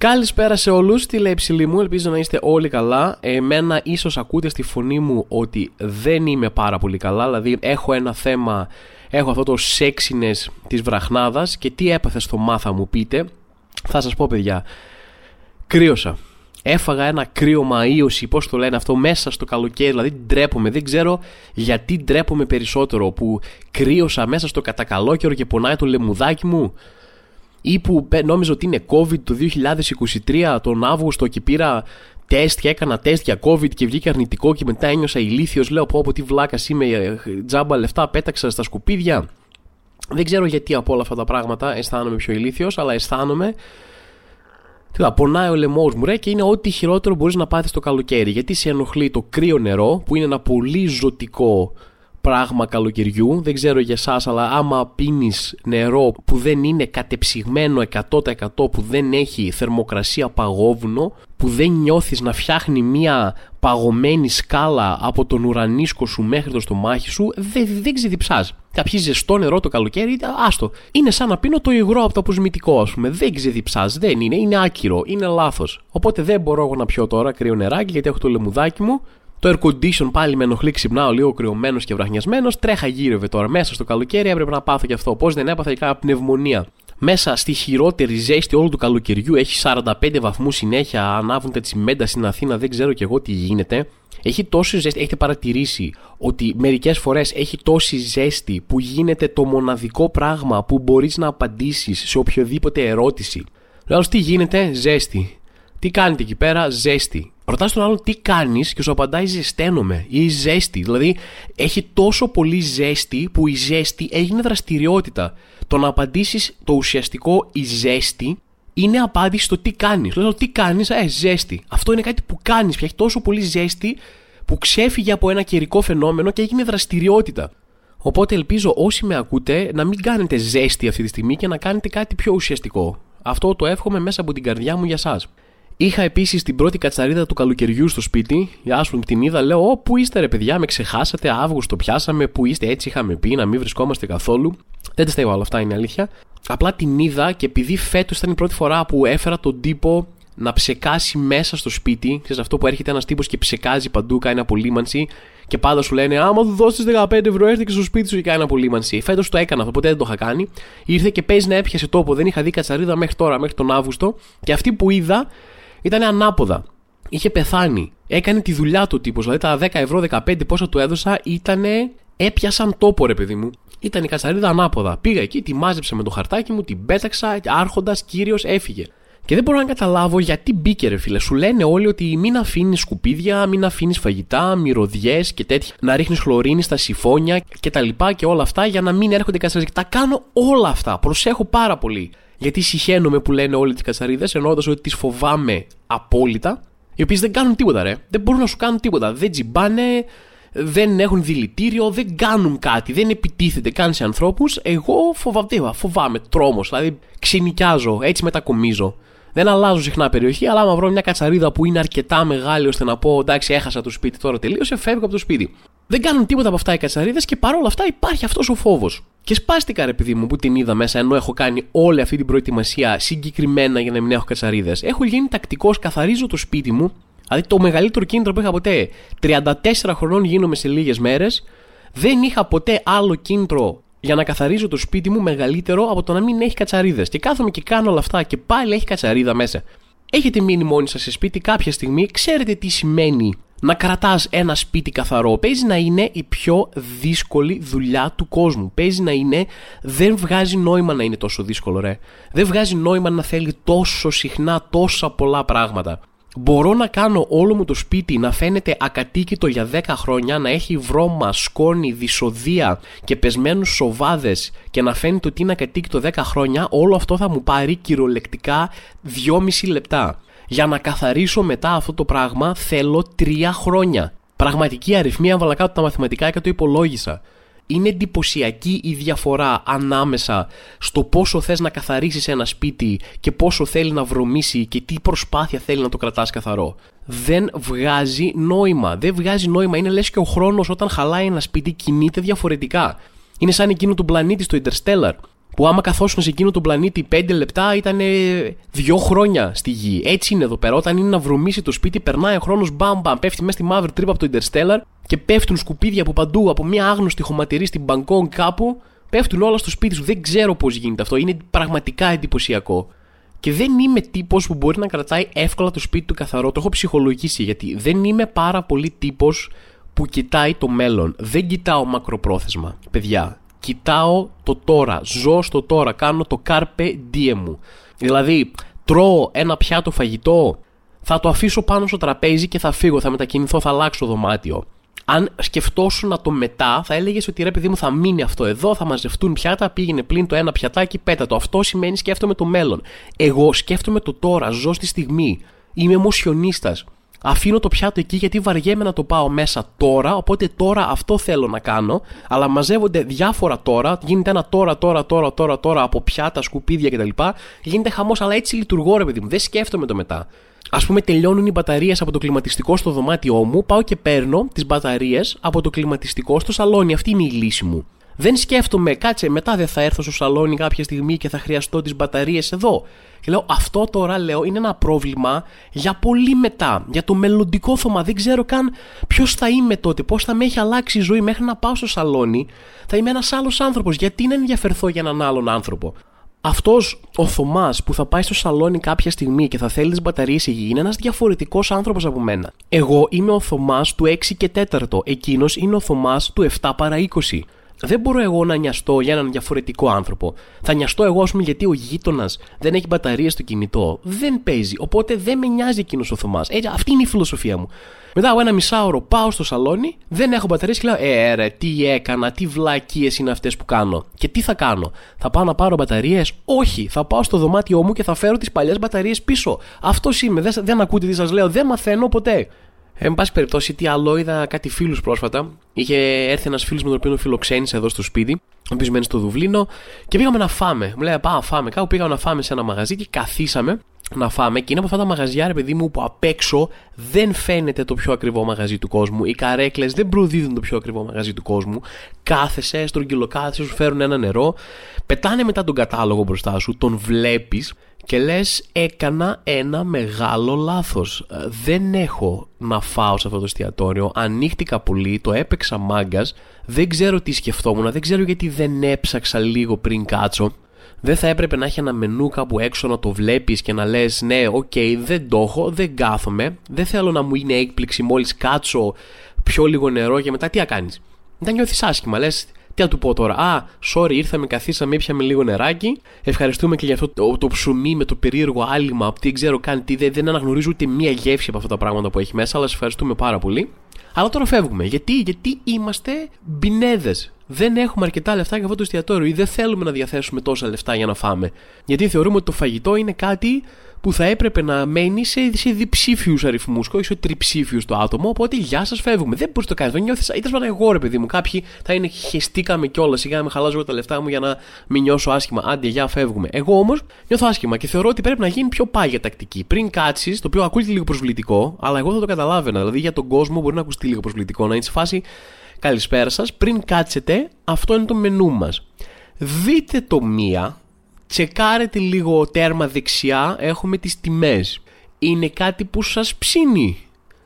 Καλησπέρα σε όλους. Τι λέει ψηλή μου, ελπίζω να είστε όλοι καλά. Εμένα ίσως ακούτε στη φωνή μου ότι δεν είμαι πάρα πολύ καλά. Δηλαδή, έχω ένα θέμα, έχω αυτό το sexiness της βραχνάδας και τι έπαθε στο μάθα μου πείτε. Θα σας πω, παιδιά, κρύωσα. Έφαγα ένα κρύο μαΐωση, πώς το λένε αυτό, μέσα στο καλοκαίρι, δηλαδή ντρέπομαι. Δεν ξέρω γιατί ντρέπομαι περισσότερο που κρύωσα μέσα στο κατακαλόκαιρο και πονάει το λεμουδάκι μου ή που νόμιζα ότι είναι COVID το 2023 τον Αύγουστο και πήρα τεστ και έκανα τεστ για COVID και βγήκε αρνητικό και μετά ένιωσα ηλίθιος, λέω πω από τι βλάκας είμαι, ε, τζάμπα λεφτά πέταξα στα σκουπίδια. Δεν ξέρω γιατί από όλα αυτά τα πράγματα αισθάνομαι πιο ηλίθιος, αλλά αισθάνομαι Τι πονάει ο λαιμός μου ρε και είναι ό,τι χειρότερο μπορείς να πάθεις το καλοκαίρι. Γιατί σε ενοχλεί το κρύο νερό, που είναι ένα πολύ ζωτικό πράγμα καλοκαιριού. Δεν ξέρω για εσάς, αλλά άμα πίνεις νερό που δεν είναι κατεψυγμένο 100% που δεν έχει θερμοκρασία παγόβουνο, που δεν νιώθεις να φτιάχνει μία παγωμένη σκάλα από τον ουρανίσκο σου μέχρι το στομάχι σου, δεν, δεν ξεδιψάς. Θα ζεστό νερό το καλοκαίρι, άστο. Είναι σαν να πίνω το υγρό από το αποσμητικό, ας πούμε. Δεν ξεδιψάς, δεν είναι, είναι άκυρο, είναι λάθος. Οπότε δεν μπορώ εγώ να πιω τώρα κρύο νεράκι γιατί έχω το λεμουδάκι μου το air condition πάλι με ενοχλεί, ξυπνάω λίγο κρυωμένος και βραχνιασμένος. Τρέχα γύρευε τώρα μέσα στο καλοκαίρι, έπρεπε να πάθω και αυτό. Πώς δεν έπαθα και πνευμονία. Μέσα στη χειρότερη ζέστη όλου του καλοκαιριού έχει 45 βαθμούς συνέχεια. Ανάβουν τα τσιμέντα στην Αθήνα, δεν ξέρω και εγώ τι γίνεται. Έχει τόση ζέστη, έχετε παρατηρήσει ότι μερικές φορές έχει τόση ζέστη που γίνεται το μοναδικό πράγμα που μπορείς να απαντήσεις σε οποιοδήποτε ερώτηση. Λέω, τι γίνεται, ζέστη. Τι κάνετε εκεί πέρα, ζέστη. Ρωτάς τον άλλον τι κάνεις και σου απαντάει ζεσταίνομαι ή ζέστη. Δηλαδή έχει τόσο πολύ ζέστη που η ζέστη έγινε δραστηριότητα. Το να απαντήσεις το ουσιαστικό η ζέστη είναι απάντηση στο τι κάνεις. Λέω τι κάνεις, ε, ζέστη. Αυτό είναι κάτι που κάνεις. Πια έχει τόσο πολύ ζέστη που ξέφυγε από ένα καιρικό φαινόμενο και έγινε δραστηριότητα. Οπότε ελπίζω όσοι με ακούτε να μην κάνετε ζέστη αυτή τη στιγμή και να κάνετε κάτι πιο ουσιαστικό. Αυτό το εύχομαι μέσα από την καρδιά μου για σας. Είχα επίσης την πρώτη κατσαρίδα του καλοκαιριού στο σπίτι. Γεια σου, την είδα. Λέω: Ω, πού είστε, ρε παιδιά, με ξεχάσατε. Αύγουστο πιάσαμε. Πού είστε, έτσι είχαμε πει, να μην βρισκόμαστε καθόλου. Δεν τα στέγω όλα αυτά, είναι αλήθεια. Απλά την είδα και επειδή φέτος ήταν η πρώτη φορά που έφερα τον τύπο να ψεκάσει μέσα στο σπίτι. Ξέρεις αυτό που έρχεται ένας τύπος και ψεκάζει παντού, κάνει απολύμανση. Και πάντα σου λένε: Άμα του δώσεις 15 ευρώ, έρθει και στο σπίτι σου και κάνει απολύμανση. Φέτος το έκανα αυτό, ποτέ δεν το είχα κάνει. Ήρθε και παίζει να έπιασε τόπο. Δεν είχα δει κατσαρίδα μέχρι τώρα, μέχρι τον Αύγουστο. Και αυτή που είδα ήταν ανάποδα. Είχε πεθάνει. Έκανε τη δουλειά του τύπος. Δηλαδή τα 10 ευρώ, 15 πόσα του έδωσα ήταν. Έπιασαν τόπο, ρε παιδί μου. Ήταν η κατσαρίδα ανάποδα. Πήγα εκεί, τη μάζεψα με το χαρτάκι μου, την πέταξα, άρχοντας κύριος έφυγε. Και δεν μπορώ να καταλάβω γιατί μπήκε, ρε φίλε. Σου λένε όλοι ότι μην αφήνεις σκουπίδια, μην αφήνεις φαγητά, μυρωδιές και τέτοια. Να ρίχνεις χλωρίνη στα συμφώνια και τα λοιπά και όλα αυτά για να μην έρχονται κατσαρίδες. Τα κάνω όλα αυτά. Προσέχω πάρα πολύ. Γιατί συχαίνομαι που λένε όλοι τις κατσαρίδε, εννοώντας ότι τις φοβάμαι απόλυτα, οι οποίες δεν κάνουν τίποτα, ρε. Δεν μπορούν να σου κάνουν τίποτα. Δεν τζιμπάνε, δεν έχουν δηλητήριο, δεν κάνουν κάτι, δεν επιτίθεται καν σε ανθρώπους. Εγώ φοβάμαι, φοβάμαι, τρόμος. Δηλαδή ξενικιάζω, έτσι μετακομίζω. Δεν αλλάζω συχνά περιοχή, αλλά άμα βρω μια κατσαρίδα που είναι αρκετά μεγάλη ώστε να πω εντάξει, έχασα το σπίτι τώρα τελείωσε, φεύγω από το σπίτι. Δεν κάνουν τίποτα από αυτά οι κατσαρίδε και παρόλα αυτά υπάρχει αυτός ο φόβος. Και σπάστηκα, ρε παιδί μου, που την είδα μέσα ενώ έχω κάνει όλη αυτή την προετοιμασία συγκεκριμένα για να μην έχω κατσαρίδες. Έχω γίνει τακτικός, καθαρίζω το σπίτι μου. Δηλαδή το μεγαλύτερο κίνητρο που είχα ποτέ. 34 χρονών γίνομαι σε λίγες μέρες. Δεν είχα ποτέ άλλο κίνητρο για να καθαρίζω το σπίτι μου μεγαλύτερο από το να μην έχει κατσαρίδες. Και κάθομαι και κάνω όλα αυτά και πάλι έχει κατσαρίδα μέσα. Έχετε μείνει μόνοι σας σε σπίτι κάποια στιγμή, ξέρετε τι σημαίνει να κρατάς ένα σπίτι καθαρό. Παίζει να είναι η πιο δύσκολη δουλειά του κόσμου. Παίζει να είναι. Δεν βγάζει νόημα να είναι τόσο δύσκολο, ρε. Δεν βγάζει νόημα να θέλει τόσο συχνά τόσα πολλά πράγματα. Μπορώ να κάνω όλο μου το σπίτι να φαίνεται ακατοίκητο για 10 χρόνια, να έχει βρώμα, σκόνη, δυσοδεία και πεσμένους σοβάδες και να φαίνεται ότι είναι ακατοίκητο 10 χρόνια, όλο αυτό θα μου πάρει κυριολεκτικά 2,5 λεπτά. Για να καθαρίσω μετά αυτό το πράγμα θέλω 3 χρόνια. Πραγματική αριθμή, αν βάλα κάτω τα μαθηματικά και το υπολόγισα είναι εντυπωσιακή η διαφορά ανάμεσα στο πόσο θες να καθαρίσεις ένα σπίτι και πόσο θέλει να βρωμίσει και τι προσπάθεια θέλει να το κρατάς καθαρό. Δεν βγάζει νόημα. Δεν βγάζει νόημα. Είναι λες και ο χρόνος όταν χαλάει ένα σπίτι κινείται διαφορετικά. Είναι σαν εκείνο του πλανήτη στο Interstellar που άμα καθόσουν σε εκείνο τον πλανήτη 5 λεπτά ήταν δύο χρόνια στη γη. Έτσι είναι εδώ πέρα. Όταν είναι να βρωμίσει το σπίτι, περνάει ο χρόνος μπαμ μπαμ, πέφτει μέσα στη μαύρη τρύπα από το Interstellar και πέφτουν σκουπίδια από παντού, από μια άγνωστη χωματερή στην Μπαγκόν κάπου. Πέφτουν όλα στο σπίτι σου. Δεν ξέρω πώς γίνεται αυτό. Είναι πραγματικά εντυπωσιακό. Και δεν είμαι τύπος που μπορεί να κρατάει εύκολα το σπίτι του καθαρό. Το έχω ψυχολογήσει γιατί δεν είμαι πάρα πολύ τύπος που κοιτάει το μέλλον. Δεν κοιτάω μακροπρόθεσμα. Παιδιά, κοιτάω το τώρα. Ζω στο τώρα. Κάνω το carpe diem μου. Δηλαδή, τρώω ένα πιάτο φαγητό, θα το αφήσω πάνω στο τραπέζι και θα φύγω, θα μετακινηθώ, θα αλλάξω δωμάτιο αν σκεφτόσουν το μετά, θα έλεγες ότι ρε παιδί μου θα μείνει αυτό εδώ, θα μαζευτούν πιάτα, πήγαινε πλην το ένα πιατάκι, πέτα το. Αυτό σημαίνει σκέφτομαι το μέλλον. Εγώ σκέφτομαι το τώρα, ζω στη στιγμή. Είμαι εμοσιονίστα. Αφήνω το πιάτο εκεί γιατί βαριέμαι να το πάω μέσα τώρα, οπότε τώρα αυτό θέλω να κάνω. Αλλά μαζεύονται διάφορα τώρα, γίνεται ένα τώρα, τώρα, τώρα, τώρα, τώρα από πιάτα, σκουπίδια κτλ. Γίνεται χαμός, αλλά έτσι λειτουργώ, ρε παιδί μου. Δεν σκέφτομαι το μετά. Α πούμε, τελειώνουν οι μπαταρίες από το κλιματιστικό στο δωμάτιό μου, πάω και παίρνω τις μπαταρίες από το κλιματιστικό στο σαλόνι. Αυτή είναι η λύση μου. Δεν σκέφτομαι, κάτσε, μετά δεν θα έρθω στο σαλόνι κάποια στιγμή και θα χρειαστώ τις μπαταρίες εδώ. Και λέω, αυτό τώρα λέω είναι ένα πρόβλημα για πολύ μετά, για το μελλοντικό θωμά. Δεν ξέρω καν ποιος θα είμαι τότε, πώς θα με έχει αλλάξει η ζωή μέχρι να πάω στο σαλόνι. Θα είμαι ένας άλλος άνθρωπος. Γιατί να ενδιαφερθώ για έναν άλλον άνθρωπο; Αυτός ο Θωμάς που θα πάει στο σαλόνι κάποια στιγμή και θα θέλει τις μπαταρίες υγιή είναι ένας διαφορετικός άνθρωπος από μένα. Εγώ είμαι ο Θωμάς του 6 και 4. Εκείνος είναι ο Θωμάς του 7 παρα 20. Δεν μπορώ εγώ να νοιαστώ για έναν διαφορετικό άνθρωπο. Θα νοιαστώ εγώ, ας πούμε, γιατί ο γείτονας δεν έχει μπαταρίες στο κινητό. Δεν παίζει. Οπότε δεν με νοιάζει εκείνος ο Θωμάς. αυτή είναι η φιλοσοφία μου. Μετά από ένα μισάωρο πάω στο σαλόνι, δεν έχω μπαταρίες και λέω Ε, ρε, τι έκανα, τι βλακίες είναι αυτές που κάνω. Και τι θα κάνω, Θα πάω να πάρω μπαταρίες; Όχι, θα πάω στο δωμάτιό μου και θα φέρω τις παλιές μπαταρίες πίσω. Αυτός είμαι. Δεν, δεν ακούτε τι σας λέω, δεν μαθαίνω ποτέ. Εν πάση περιπτώσει, τι άλλο είδα κάτι φίλους πρόσφατα. Είχε έρθει ένας φίλος με τον οποίο φιλοξένησε εδώ στο σπίτι, ο οποίος μένει στο Δουβλίνο, και πήγαμε να φάμε. Μου λέει: Πάω, φάμε. Κάπου πήγαμε να φάμε σε ένα μαγαζί και καθίσαμε να φάμε. Και είναι από αυτά τα μαγαζιά, ρε παιδί μου, που απ' έξω δεν φαίνεται το πιο ακριβό μαγαζί του κόσμου. Οι καρέκλες δεν προδίδουν το πιο ακριβό μαγαζί του κόσμου. Κάθεσαι, στρογγυλοκάθεσαι, σου φέρουν ένα νερό. Πετάνε μετά τον κατάλογο μπροστά σου, τον βλέπεις και λες έκανα ένα μεγάλο λάθος. Ε, δεν έχω να φάω σε αυτό το εστιατόριο. Ανοίχτηκα πολύ, το έπαιξα μάγκας. Δεν ξέρω τι σκεφτόμουν, δεν ξέρω γιατί δεν έψαξα λίγο πριν κάτσω. Δεν θα έπρεπε να έχει ένα μενού κάπου έξω να το βλέπεις και να λες: Ναι, οκ, δεν το έχω, δεν κάθομαι. Δεν θέλω να μου είναι έκπληξη μόλις κάτσω, πιω λίγο νερό και μετά τι να κάνεις. Δεν νιώθεις άσχημα, λες: τι να του πω τώρα; Α, sorry, ήρθαμε, καθίσαμε, ήπιαμε λίγο νεράκι. Ευχαριστούμε και για αυτό το, το ψωμί με το περίεργο άλειμμα. Τι ξέρω καν τι. Δεν, δεν αναγνωρίζω ούτε μία γεύση από αυτά τα πράγματα που έχει μέσα, αλλά σας ευχαριστούμε πάρα πολύ. Αλλά τώρα φεύγουμε. Γιατί, γιατί είμαστε μπινέδες; Δεν έχουμε αρκετά λεφτά για αυτό το εστιατόριο ή δεν θέλουμε να διαθέσουμε τόσα λεφτά για να φάμε; Γιατί θεωρούμε ότι το φαγητό είναι κάτι που θα έπρεπε να μένει σε, σε διψήφιους αριθμούς και όχι σε τριψήφιους το άτομο. Οπότε γεια σας, φεύγουμε. Δεν μπορείς να το κάνεις. Δεν νιώθεις. Ήταν σαν εγώ, ρε παιδί μου. Κάποιοι θα είναι χεστήκαμε κιόλας. Σιγά να με χαλάζω τα λεφτά μου για να μην νιώσω άσχημα. Άντε, γεια, φεύγουμε. Εγώ όμως νιώθω άσχημα και θεωρώ ότι πρέπει να γίνει πιο πάγια τακτική. Πριν κάτσεις, το οποίο ακούγεται λίγο προσβλητικό, αλλά εγώ θα το καταλάβαινα. Δηλαδή για τον κόσμο μπορεί να ακουστεί λίγο προσβλητικό. Να είναι σε φάση καλησπέρα σας. Πριν κάτσετε, αυτό είναι το μενού μας. Δείτε το μία τσεκάρετε λίγο τέρμα δεξιά, έχουμε τις τιμές. Είναι κάτι που σας ψήνει.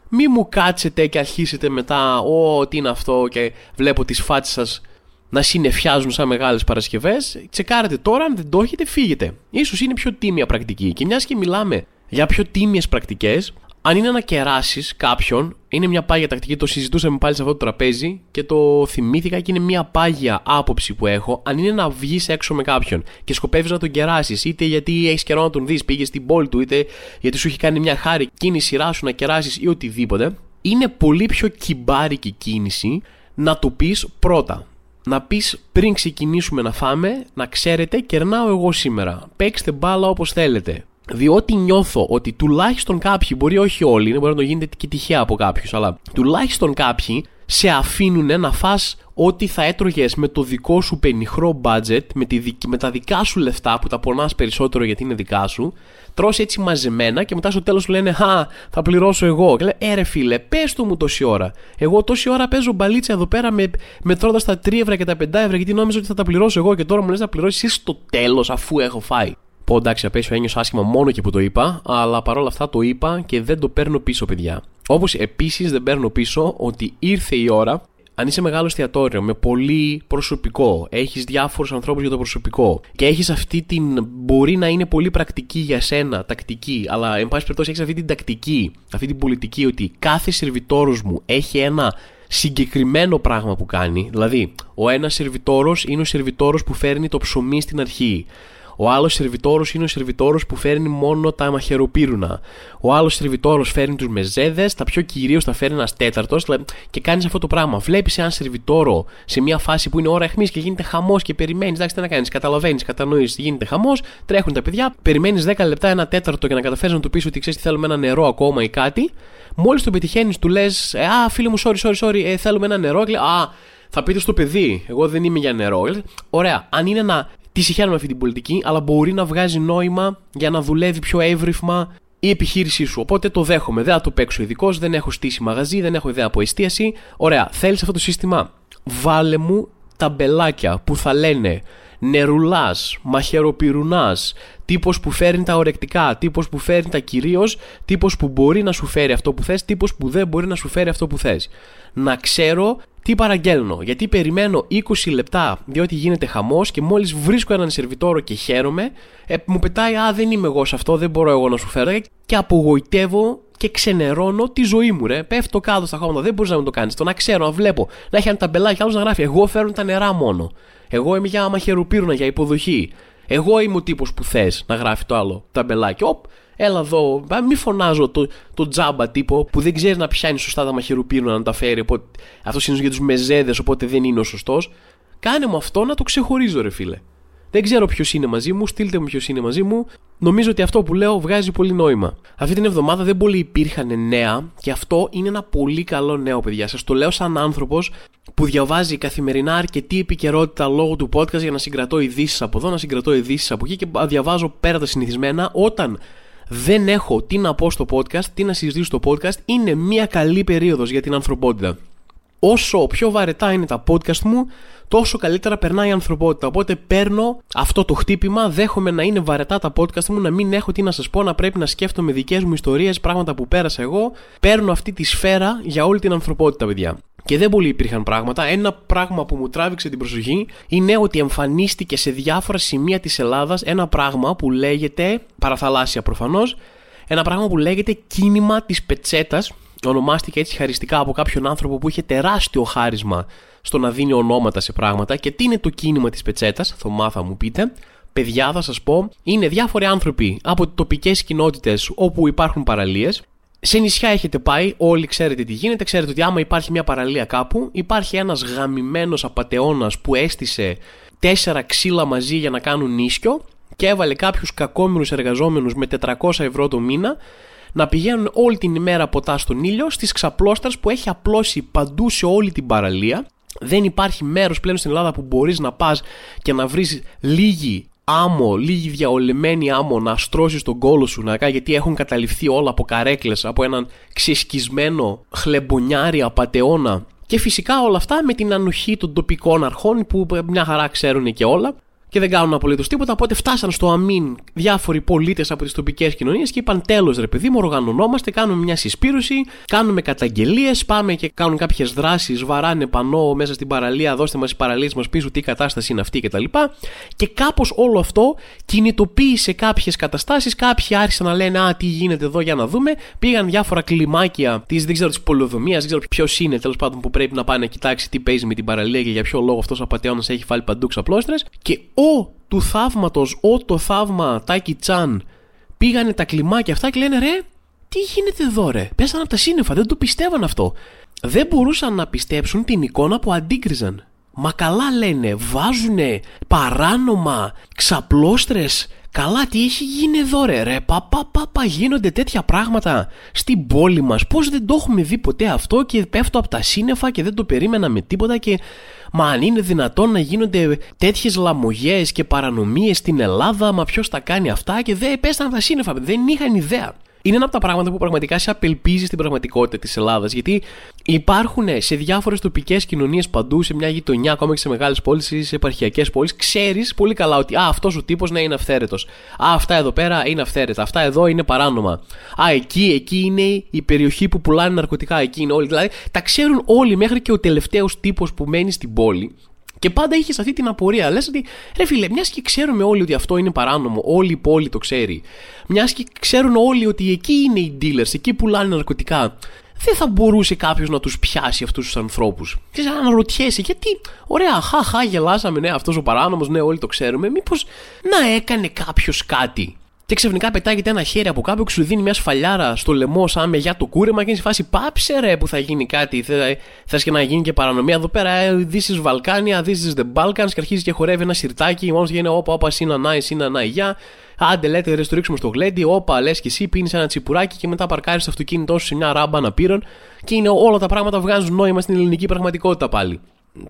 Μη μου κάτσετε και αρχίσετε μετά, ό, τι είναι αυτό και βλέπω τις φάτσες σας να συνεφιάζουν σαν μεγάλες Παρασκευές. Τσεκάρετε τώρα, αν δεν το έχετε φύγετε. Ίσως είναι πιο τίμια πρακτική. Και μιας και μιλάμε για πιο τίμιες πρακτικές, αν είναι να κεράσεις κάποιον, είναι μια πάγια τακτική. Το συζητούσαμε πάλι σε αυτό το τραπέζι και το θυμήθηκα και είναι μια πάγια άποψη που έχω. Αν είναι να βγεις έξω με κάποιον και σκοπεύεις να τον κεράσεις, είτε γιατί έχεις καιρό να τον δεις, πήγες στην πόλη του, είτε γιατί σου έχει κάνει μια χάρη και είναι η σειρά σου να κεράσεις ή οτιδήποτε, είναι πολύ πιο κυμπάρικη κίνηση να του πεις πρώτα. Να πεις πριν ξεκινήσουμε να φάμε, να ξέρετε, κερνάω εγώ σήμερα. Παίξτε μπάλα όπως θέλετε. Διότι νιώθω ότι τουλάχιστον κάποιοι, μπορεί όχι όλοι, μπορεί να το γίνεται και τυχαία από κάποιους, αλλά τουλάχιστον κάποιοι σε αφήνουν να φας ό,τι θα έτρωγες με το δικό σου πενιχρό budget, με, τη, με τα δικά σου λεφτά που τα πονάς περισσότερο γιατί είναι δικά σου, τρώσει έτσι μαζεμένα και μετά στο τέλος σου λένε Χα, θα πληρώσω εγώ. Και λέει, Ε, ρε φίλε, πες το μου τόση ώρα. Εγώ τόση ώρα παίζω μπαλίτσα εδώ πέρα με, μετρώντα τα 3 ευρώ και τα 5 ευρώ γιατί νόμιζα ότι θα τα πληρώσω εγώ και τώρα μου λες να πληρώσεις εσύ στο τέλος αφού έχω φάει. Πω εντάξει, απέσιο ένιωσα άσχημα μόνο και που το είπα, αλλά παρόλα αυτά το είπα και δεν το παίρνω πίσω, παιδιά. Όπως επίσης δεν παίρνω πίσω ότι ήρθε η ώρα αν είσαι μεγάλο εστιατόριο με πολύ προσωπικό, έχεις διάφορους ανθρώπους για το προσωπικό και έχεις αυτή την. μπορεί να είναι πολύ πρακτική για σένα, τακτική, αλλά εν πάση περιπτώσει έχεις αυτή την τακτική, αυτή την πολιτική ότι κάθε σερβιτόρος μου έχει ένα συγκεκριμένο πράγμα που κάνει. Δηλαδή, ο ένας σερβιτόρος είναι ο σερβιτόρος που φέρνει το ψωμί στην αρχή. Ο άλλος σερβιτόρος είναι ο σερβιτόρος που φέρνει μόνο τα μαχαιροπύρουνα. Ο άλλος σερβιτόρος φέρνει τους μεζέδες, τα πιο κυρίως τα φέρνει ένας τέταρτος και κάνεις αυτό το πράγμα. Βλέπεις έναν σερβιτόρο σε μια φάση που είναι ώρα αιχμής και γίνεται χαμός και περιμένεις. Εντάξει, τι να κάνεις, καταλαβαίνεις, κατανοείς, γίνεται χαμός, τρέχουν τα παιδιά, περιμένεις 10 λεπτά ένα τέταρτο για να καταφέρεις να του πεις ότι ξέρεις τι θέλουμε ένα νερό ακόμα ή κάτι. Μόλις το πετυχαίνεις, του λες, «Ε, Α, φίλε μου, sorry, sorry, sorry, ε, θέλουμε ένα νερό. Και, Α, θα πείτε στο παιδί, εγώ δεν είμαι για νερό. Ωραία, αν είναι να Τη συγχαίρουμε αυτή την πολιτική, αλλά μπορεί να βγάζει νόημα για να δουλεύει πιο εύρυθμα η επιχείρησή σου. Οπότε το δέχομαι. Δεν θα το παίξω ειδικό, δεν έχω στήσει μαγαζί, δεν έχω ιδέα από εστίαση. Ωραία, θέλεις αυτό το σύστημα; Βάλε μου τα μπελάκια που θα λένε νερουλάς, μαχαιροπυρουνάς, τύπος που φέρνει τα ορεκτικά, τύπος που φέρνει τα κυρίως, τύπος που μπορεί να σου φέρει αυτό που θες, τύπος που δεν μπορεί να σου φέρει αυτό που θες. Να ξέρω τι παραγγέλνω. Γιατί περιμένω 20 λεπτά διότι γίνεται χαμός και μόλις βρίσκω έναν σερβιτόρο και χαίρομαι, ε, μου πετάει Α, δεν είμαι εγώ σε αυτό, δεν μπορώ εγώ να σου φέρω. Και απογοητεύω και ξενερώνω τη ζωή μου, ρε. Πέφτω κάτω στα χώματα, δεν μπορείς να μου το κάνεις. Το να ξέρω, να βλέπω, να έχει ένα ταμπελάκι, άλλος να γράφει. Εγώ φέρνω τα νερά μόνο. Εγώ είμαι για μαχαιροπύρουνα, για υποδοχή. Εγώ είμαι ο τύπος που θες να γράφει το άλλο ταμπελάκι. Οπ, Έλα εδώ, μη φωνάζω το, το τζάμπα τύπο που δεν ξέρει να πιάνει σωστά τα μαχαιροπύρουνα να τα φέρει. Οπότε, αυτός είναι για τους μεζέδες, οπότε δεν είναι ο σωστός. Κάνε μου αυτό να το ξεχωρίζω, ρε φίλε. Δεν ξέρω ποιος είναι μαζί μου, στείλτε μου ποιος είναι μαζί μου. Νομίζω ότι αυτό που λέω βγάζει πολύ νόημα. Αυτή την εβδομάδα δεν πολύ υπήρχαν νέα και αυτό είναι ένα πολύ καλό νέο, παιδιά. Σας το λέω σαν άνθρωπος που διαβάζει καθημερινά αρκετή επικαιρότητα λόγω του podcast για να συγκρατώ ειδήσεις από εδώ, να συγκρατώ ειδήσεις από εκεί και διαβάζω πέρα τα συνηθισμένα. Όταν δεν έχω τι να πω στο podcast, τι να συζητήσω στο podcast, είναι μια καλή περίοδος για την ανθρωπότητα. Όσο πιο βαρετά είναι τα podcast μου, τόσο καλύτερα περνάει η ανθρωπότητα. Οπότε παίρνω αυτό το χτύπημα, δέχομαι να είναι βαρετά τα podcast μου, να μην έχω τι να σας πω, να πρέπει να σκέφτομαι δικές μου ιστορίες, πράγματα που πέρασα εγώ. Παίρνω αυτή τη σφαίρα για όλη την ανθρωπότητα, παιδιά. Και δεν πολύ υπήρχαν πράγματα. Ένα πράγμα που μου τράβηξε την προσοχή είναι ότι εμφανίστηκε σε διάφορα σημεία της Ελλάδας ένα πράγμα που λέγεται, παραθαλάσσια προφανώς, ένα πράγμα που λέγεται κίνημα της πετσέτας. Ονομάστηκε έτσι χαριστικά από κάποιον άνθρωπο που είχε τεράστιο χάρισμα στο να δίνει ονόματα σε πράγματα. Και τι είναι το κίνημα της πετσέτας, θα μάθα μου πείτε. Παιδιά, θα σας πω, είναι διάφοροι άνθρωποι από τοπικές κοινότητες όπου υπάρχουν παραλίες σε νησιά έχετε πάει, όλοι ξέρετε τι γίνεται. Ξέρετε ότι άμα υπάρχει μια παραλία κάπου, υπάρχει ένας γαμημένος απαταιώνας που έστησε τέσσερα ξύλα μαζί για να κάνουν νίσκιο και έβαλε κάποιους κακόμενου εργαζόμενους με 400 ευρώ το μήνα να πηγαίνουν όλη την ημέρα ποτά στον ήλιο στις ξαπλώστρες που έχει απλώσει παντού σε όλη την παραλία. Δεν υπάρχει μέρος πλέον στην Ελλάδα που μπορείς να πας και να βρεις λίγη άμμο, λίγη διαολεμένη άμμο να στρώσεις τον κόλο σου να κάνει γιατί έχουν καταληφθεί όλα από καρέκλες από έναν ξεσκισμένο χλεμπονιάρι απατεώνα και φυσικά όλα αυτά με την ανοχή των τοπικών αρχών που μια χαρά ξέρουν και όλα και δεν κάνουν απολύτως τίποτα. Οπότε φτάσαν στο αμήν διάφοροι πολίτες από τις τοπικές κοινωνίες και είπαν: Τέλος, ρε παιδί μου, οργανωνόμαστε, κάνουμε μια συσπήρωση, κάνουμε καταγγελίες, πάμε και κάνουν κάποιες δράσεις, βαράνε πανό μέσα στην παραλία, δώστε μας τι παραλίες μας πίσω, τι κατάσταση είναι αυτή κτλ. Και, και κάπως όλο αυτό κινητοποίησε κάποιες καταστάσεις. Κάποιοι άρχισαν να λένε: Α, τι γίνεται εδώ για να δούμε. Πήγαν διάφορα κλιμάκια της, δεν ξέρω, της πολεοδομίας, δεν ξέρω ποιος είναι τέλος πάντων που πρέπει να πάει να κοιτάξει τι παίζει με την παραλία και για ποιο λόγο αυτός ο απαταιώνας έχει βάλει παντού ξαπλώστρες. Και ο του θαύματος, ο το θαύμα Τάκη Τσάν πήγανε τα κλιμάκια αυτά και λένε ρε τι γίνεται εδώ ρε, πέσανε από τα σύννεφα, δεν το πιστεύαν αυτό. Δεν μπορούσαν να πιστέψουν την εικόνα που αντίκριζαν. Μα καλά λένε, βάζουνε παράνομα ξαπλώστρες Καλά τι έχει γίνει εδώ ρε; Ρε πα, πα, πα, πα γίνονται τέτοια πράγματα στην πόλη μας Πώς δεν το έχουμε δει ποτέ αυτό και πέφτω από τα σύννεφα και δεν το περίμενα με τίποτα και Μα αν είναι δυνατόν να γίνονται τέτοιες λαμογές και παρανομίες στην Ελλάδα Μα ποιος τα κάνει αυτά και δεν πέσταν από τα σύννεφα δεν είχαν ιδέα είναι ένα από τα πράγματα που πραγματικά σε απελπίζει στην πραγματικότητα της Ελλάδας. Γιατί υπάρχουν σε διάφορες τοπικές κοινωνίες παντού, σε μια γειτονιά, ακόμα και σε μεγάλες πόλεις ή σε επαρχιακές πόλεις, ξέρεις πολύ καλά ότι αυτός ο τύπος να είναι αυθαίρετος. Α, αυτά εδώ πέρα είναι αυθαίρετα. Αυτά εδώ είναι παράνομα. Α, εκεί, εκεί είναι η περιοχή που πουλάνε ναρκωτικά. Εκεί είναι όλοι. Δηλαδή, τα ξέρουν όλοι μέχρι και ο τελευταίος τύπος που μένει στην πόλη και πάντα είχες αυτή την απορία. Λες ότι, ρε φίλε, μιας και ξέρουμε όλοι ότι αυτό είναι παράνομο, όλη η πόλη το ξέρει. Μιας και ξέρουν όλοι ότι εκεί είναι οι dealers, εκεί πουλάνε ναρκωτικά. Δεν θα μπορούσε κάποιος να τους πιάσει αυτούς τους ανθρώπους. Και να αναρωτιέσαι, γιατί, ωραία, χαχά, γελάσαμε, ναι, αυτός ο παράνομος, ναι, όλοι το ξέρουμε. Μήπως να έκανε κάποιος κάτι και ξαφνικά πετάγεται ένα χέρι από κάπου και σου δίνει μια σφαλιάρα στο λαιμό σαν με για το κούρεμα και είναι σε φάση πάψε ρε που θα γίνει κάτι. Θε και να γίνει και παρανομία εδώ πέρα. Ε, this is Valkania, this is the Balkans και αρχίζει και χορεύει ένα σιρτάκι. Μόνος γίνει όπα, όπα, σύνα νάι, σύνα νάι, γεια. Άντε λέτε ρε, το ρίξουμε στο γλέντι. Όπα, λες και εσύ πίνεις ένα τσιπουράκι και μετά παρκάρεις το αυτοκίνητό σου σε μια ράμπα αναπήρων. Και είναι όλα τα πράγματα βγάζουν νόημα στην ελληνική πραγματικότητα πάλι.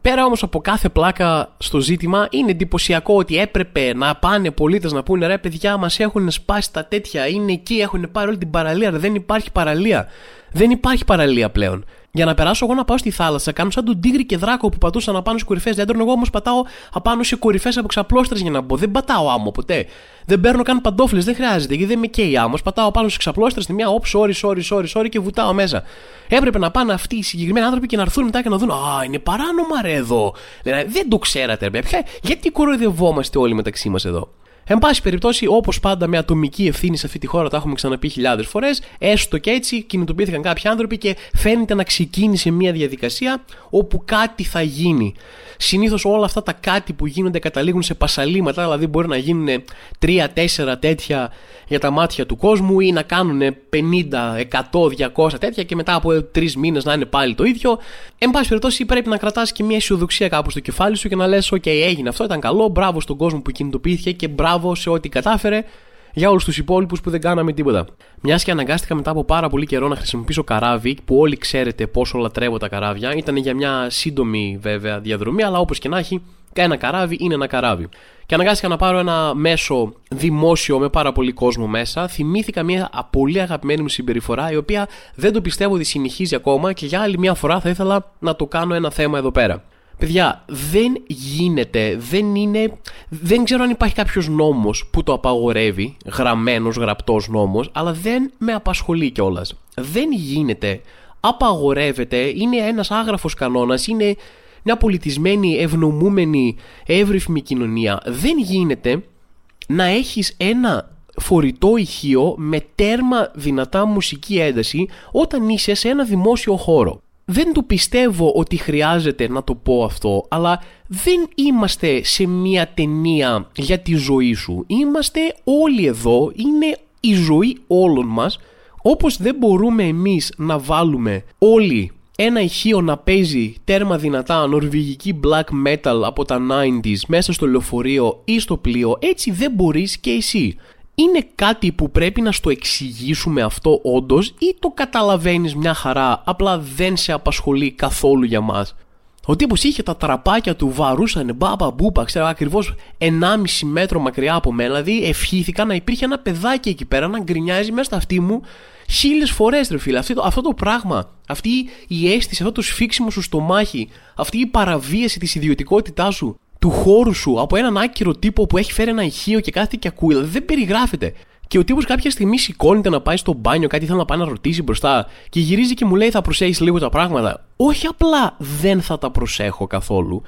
Πέρα όμως από κάθε πλάκα στο ζήτημα, είναι εντυπωσιακό ότι έπρεπε να πάνε πολίτες να πούνε ρε παιδιά μας έχουν σπάσει τα τέτοια, είναι εκεί, έχουν πάρει όλη την παραλία, δεν υπάρχει παραλία. Δεν υπάρχει παραλία πλέον. Για να περάσω εγώ να πάω στη θάλασσα, κάνω σαν τον τίγρη και δράκο που πατούσαν απάνω σε κορυφές δέντρων. Εγώ όμως πατάω απάνω σε κορυφές από ξαπλώστρες για να μπω. Δεν πατάω άμμο ποτέ. Δεν παίρνω καν παντόφλες, δεν χρειάζεται γιατί δεν με καίει άμμος. Πατάω πάνω σε ξαπλώστρες στη μια όψη, όρι, όρι, όρι, όρι και βουτάω μέσα. Έπρεπε να πάνε αυτοί οι συγκεκριμένοι άνθρωποι και να έρθουν μετά και να δουν Α, είναι παράνομα ρε εδώ. Λένε, δεν το ξέρατε, ρε Γιατί κοροϊδευόμαστε όλοι μεταξύ μας εδώ; Εν πάση περιπτώσει, όπως πάντα με ατομική ευθύνη σε αυτή τη χώρα, τα έχουμε ξαναπεί χιλιάδες φορές, έστω και έτσι κινητοποιήθηκαν κάποιοι άνθρωποι και φαίνεται να ξεκίνησε μια διαδικασία όπου κάτι θα γίνει. Συνήθως όλα αυτά τα κάτι που γίνονται καταλήγουν σε πασαλήματα, δηλαδή μπορεί να γίνουν 3-4 τέτοια για τα μάτια του κόσμου ή να κάνουν 50, 100, 200 τέτοια και μετά από 3 μήνες να είναι πάλι το ίδιο. Εν πάση περιπτώσει, πρέπει να κρατάς και μια αισιοδοξία κάπου στο κεφάλι σου και να λες: OK, έγινε αυτό, ήταν καλό, μπράβο στον κόσμο που κινητοποιήθηκε και μπράβο σε ό,τι κατάφερε για όλους τους υπόλοιπους που δεν κάναμε τίποτα. Μιας και αναγκάστηκα μετά από πάρα πολύ καιρό να χρησιμοποιήσω καράβι, που όλοι ξέρετε πόσο λατρεύω τα καράβια, ήταν για μια σύντομη βέβαια διαδρομή, αλλά όπως και να έχει, ένα καράβι είναι ένα καράβι. Και αναγκάστηκα να πάρω ένα μέσο δημόσιο με πάρα πολύ κόσμο μέσα. Θυμήθηκα μια πολύ αγαπημένη μου συμπεριφορά, η οποία δεν το πιστεύω ότι συνεχίζει ακόμα και για άλλη μια φορά θα ήθελα να το κάνω ένα θέμα εδώ πέρα. Παιδιά, δεν γίνεται, δεν είναι. Δεν ξέρω αν υπάρχει κάποιος νόμος που το απαγορεύει, γραμμένος, γραπτός νόμος, αλλά δεν με απασχολεί κιόλας. Δεν γίνεται, απαγορεύεται, είναι ένας άγραφος κανόνας, είναι μια πολιτισμένη, ευνομούμενη, εύρυθμη κοινωνία. Δεν γίνεται να έχεις ένα φορητό ηχείο με τέρμα δυνατά μουσική ένταση όταν είσαι σε ένα δημόσιο χώρο δεν το πιστεύω ότι χρειάζεται να το πω αυτό, αλλά δεν είμαστε σε μια ταινία για τη ζωή σου. Είμαστε όλοι εδώ, είναι η ζωή όλων μας, όπως δεν μπορούμε εμείς να βάλουμε όλοι ένα ηχείο να παίζει τέρμα δυνατά νορβηγική black metal από τα 90s μέσα στο λεωφορείο ή στο πλοίο, έτσι δεν μπορείς και εσύ είναι κάτι που πρέπει να στο εξηγήσουμε αυτό όντως ή το καταλαβαίνεις μια χαρά, απλά δεν σε απασχολεί καθόλου για μας; Ο τύπος είχε τα τραπάκια του, βαρούσανε μπάμπα μπούμπα, ξέρω ακριβώς 1,5 μέτρο μακριά από μένα, δηλαδή ευχήθηκα να υπήρχε ένα παιδάκι εκεί πέρα να γκρινιάζει μέσα στα αυτή μου χίλιες φορές, ρε φίλε. Αυτό, αυτό το πράγμα, αυτή η αίσθηση, αυτό το σφίξιμο σου στο μάχη, αυτή η παραβίαση της ιδιωτικότητάς σου, του χώρου σου από έναν άκυρο τύπο που έχει φέρει ένα ηχείο και κάθεται και ακούει. Δηλαδή δεν περιγράφεται. Και ο τύπος κάποια στιγμή σηκώνεται να πάει στο μπάνιο, κάτι θέλει να πάει να ρωτήσει μπροστά και γυρίζει και μου λέει: Θα προσέχεις λίγο τα πράγματα. Όχι απλά δεν θα τα προσέχω καθόλου.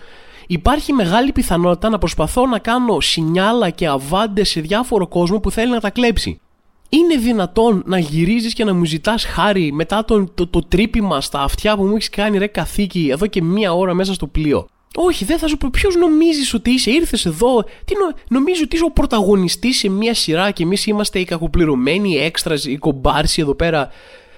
Υπάρχει μεγάλη πιθανότητα να προσπαθώ να κάνω σινιάλα και αβάντες σε διάφορο κόσμο που θέλει να τα κλέψει. Είναι δυνατόν να γυρίζεις και να μου ζητάς χάρη μετά το, το, το τρύπημα στα αυτιά που μου έχεις κάνει ρε καθήκη εδώ και μία ώρα μέσα στο πλοίο. Όχι, δεν θα σου πω. Ποιος νομίζεις ότι είσαι, ήρθες εδώ. Τι νο... Νομίζει ότι είσαι ο πρωταγωνιστής σε μια σειρά και εμείς είμαστε οι κακοπληρωμένοι, οι έξτρας, οι κομπάρσοι εδώ πέρα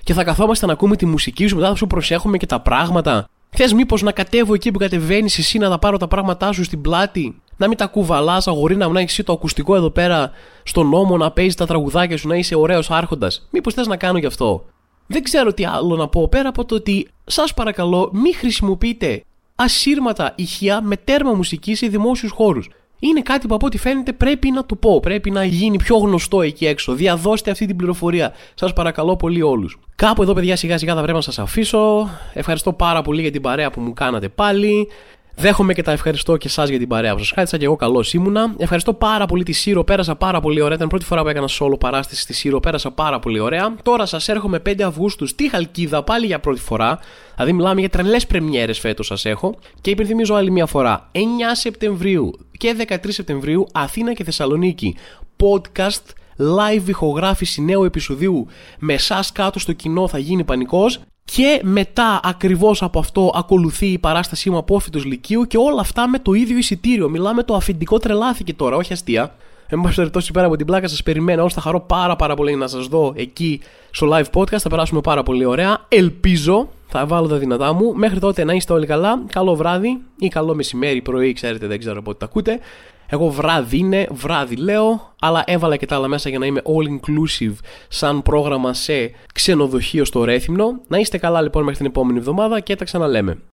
και θα καθόμαστε να ακούμε τη μουσική σου, μετά θα σου προσέχουμε και τα πράγματα. Θες μήπως να κατέβω εκεί που κατεβαίνεις εσύ να τα πάρω τα πράγματά σου στην πλάτη, να μην τα κουβαλάς, αγορίνα μου, να έχει το ακουστικό εδώ πέρα στον νόμο, να παίζεις τα τραγουδάκια σου, να είσαι ωραίος άρχοντας. Μήπως θες να κάνω γι' αυτό; Δεν ξέρω τι άλλο να πω πέρα από το ότι σας παρακαλώ μην χρησιμοποιείτε ασύρματα ηχεία με τέρμα μουσική σε δημόσιους χώρους. Είναι κάτι που από ό,τι φαίνεται πρέπει να το πω. Πρέπει να γίνει πιο γνωστό εκεί έξω. Διαδώστε αυτή την πληροφορία. Σας παρακαλώ πολύ όλους. Κάπου εδώ, παιδιά, σιγά σιγά θα πρέπει να σας αφήσω. Ευχαριστώ πάρα πολύ για την παρέα που μου κάνατε πάλι. Δέχομαι και τα ευχαριστώ και εσάς για την παρέα που σας χάρησα και εγώ καλώς ήμουνα. Ευχαριστώ πάρα πολύ τη Σύρο, πέρασα πάρα πολύ ωραία. Ήταν πρώτη φορά που έκανα solo παράσταση στη Σύρο, πέρασα πάρα πολύ ωραία. Τώρα σας έρχομαι 5 Αυγούστους στη Χαλκίδα πάλι για πρώτη φορά. Δηλαδή μιλάμε για τρελές πρεμιέρες φέτος σας έχω. Και υπενθυμίζω άλλη μια φορά. 9 Σεπτεμβρίου και 13 Σεπτεμβρίου Αθήνα και Θεσσαλονίκη. Podcast live ηχογράφηση νέου επεισοδίου με εσάς κάτω στο κοινό θα γίνει πανικός και μετά ακριβώς από αυτό ακολουθεί η παράστασή μου απόφυτο Λυκείου και όλα αυτά με το ίδιο εισιτήριο. Μιλάμε το αφεντικό τρελάθηκε τώρα, όχι αστεία. Εν πάση περιπτώσει, πέρα από την πλάκα, σας περιμένω. Όσο θα χαρώ πάρα, πάρα πολύ να σας δω εκεί στο live podcast. Θα περάσουμε πάρα πολύ ωραία. Ελπίζω, θα βάλω τα δυνατά μου. Μέχρι τότε να είστε όλοι καλά. Καλό βράδυ ή καλό μεσημέρι, πρωί, ξέρετε, δεν ξέρω πότε τα ακούτε. Εγώ βράδυ είναι, βράδυ λέω, αλλά έβαλα και τα άλλα μέσα για να είμαι all inclusive σαν πρόγραμμα σε ξενοδοχείο στο Ρέθυμνο. Να είστε καλά λοιπόν μέχρι την επόμενη εβδομάδα και τα ξαναλέμε.